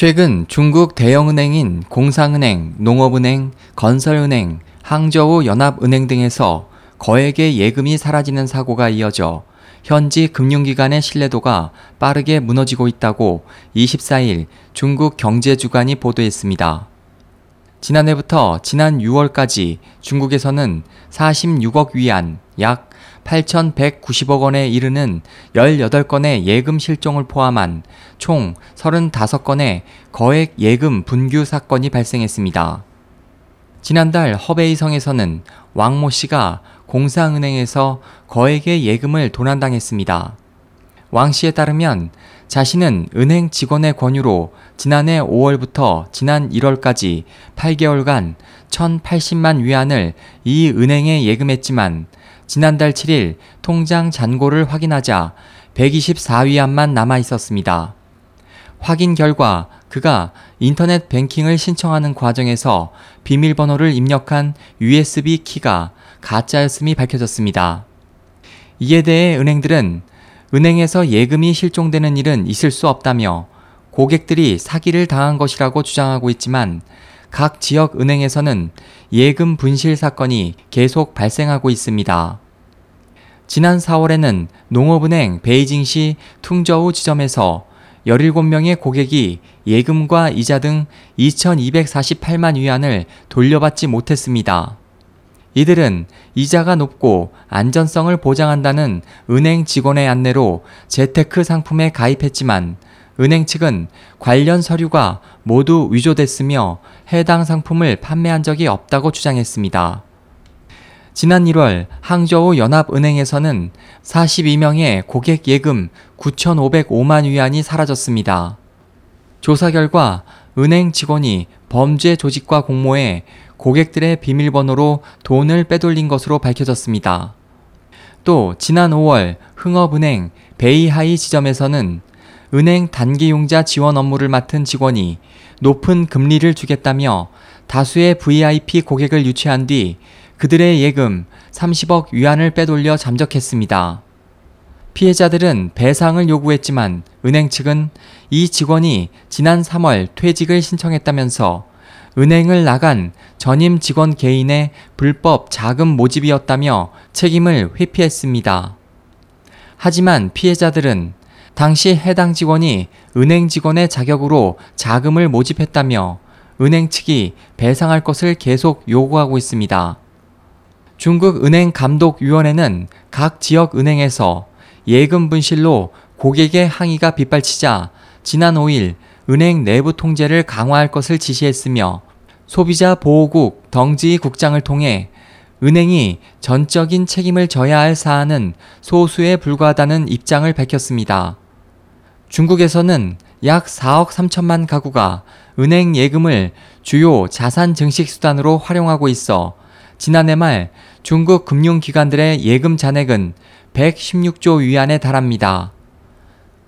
최근 중국 대형은행인 공상은행, 농업은행, 건설은행, 항저우 연합은행 등에서 거액의 예금이 사라지는 사고가 이어져 현지 금융기관의 신뢰도가 빠르게 무너지고 있다고 24일 중국 경제주간이 보도했습니다. 지난해부터 지난 6월까지 중국에서는 46억 위안, 약 8,190억 원에 이르는 18건의 예금 실종을 포함한 총 35건의 거액 예금 분규 사건이 발생했습니다. 지난달 허베이성에서는 왕모 씨가 공사은행에서 거액의 예금을 도난당했습니다. 왕 씨에 따르면 자신은 은행 직원의 권유로 지난해 5월부터 지난 1월까지 8개월간 1,080만 위안을 이 은행에 예금했지만 지난달 7일 통장 잔고를 확인하자 124위안만 남아 있었습니다. 확인 결과 그가 인터넷 뱅킹을 신청하는 과정에서 비밀번호를 입력한 USB 키가 가짜였음이 밝혀졌습니다. 이에 대해 은행들은 은행에서 예금이 실종되는 일은 있을 수 없다며 고객들이 사기를 당한 것이라고 주장하고 있지만 각 지역 은행에서는 예금 분실 사건이 계속 발생하고 있습니다. 지난 4월에는 농업은행 베이징시 퉁저우 지점에서 17명의 고객이 예금과 이자 등 2,248만 위안을 돌려받지 못했습니다. 이들은 이자가 높고 안전성을 보장한다는 은행 직원의 안내로 재테크 상품에 가입했지만 은행 측은 관련 서류가 모두 위조됐으며 해당 상품을 판매한 적이 없다고 주장했습니다. 지난 1월 항저우 연합은행에서는 42명의 고객 예금 9,505만 위안이 사라졌습니다. 조사 결과 은행 직원이 범죄 조직과 공모해 고객들의 비밀번호로 돈을 빼돌린 것으로 밝혀졌습니다. 또 지난 5월 흥업은행 베이하이 지점에서는 은행 단기용자 지원 업무를 맡은 직원이 높은 금리를 주겠다며 다수의 VIP 고객을 유치한 뒤 그들의 예금 30억 위안을 빼돌려 잠적했습니다. 피해자들은 배상을 요구했지만 은행 측은 이 직원이 지난 3월 퇴직을 신청했다면서 은행을 나간 전임 직원 개인의 불법 자금 모집이었다며 책임을 회피했습니다. 하지만 피해자들은 당시 해당 직원이 은행 직원의 자격으로 자금을 모집했다며 은행 측이 배상할 것을 계속 요구하고 있습니다. 중국 은행감독위원회는 각 지역 은행에서 예금 분실로 고객의 항의가 빗발치자 지난 5일 은행 내부 통제를 강화할 것을 지시했으며 소비자 보호국 덩지 국장을 통해 은행이 전적인 책임을 져야 할 사안은 소수에 불과하다는 입장을 밝혔습니다. 중국에서는 약 4억 3천만 가구가 은행 예금을 주요 자산 증식 수단으로 활용하고 있어 지난해 말 중국 금융기관들의 예금 잔액은 116조 위안에 달합니다.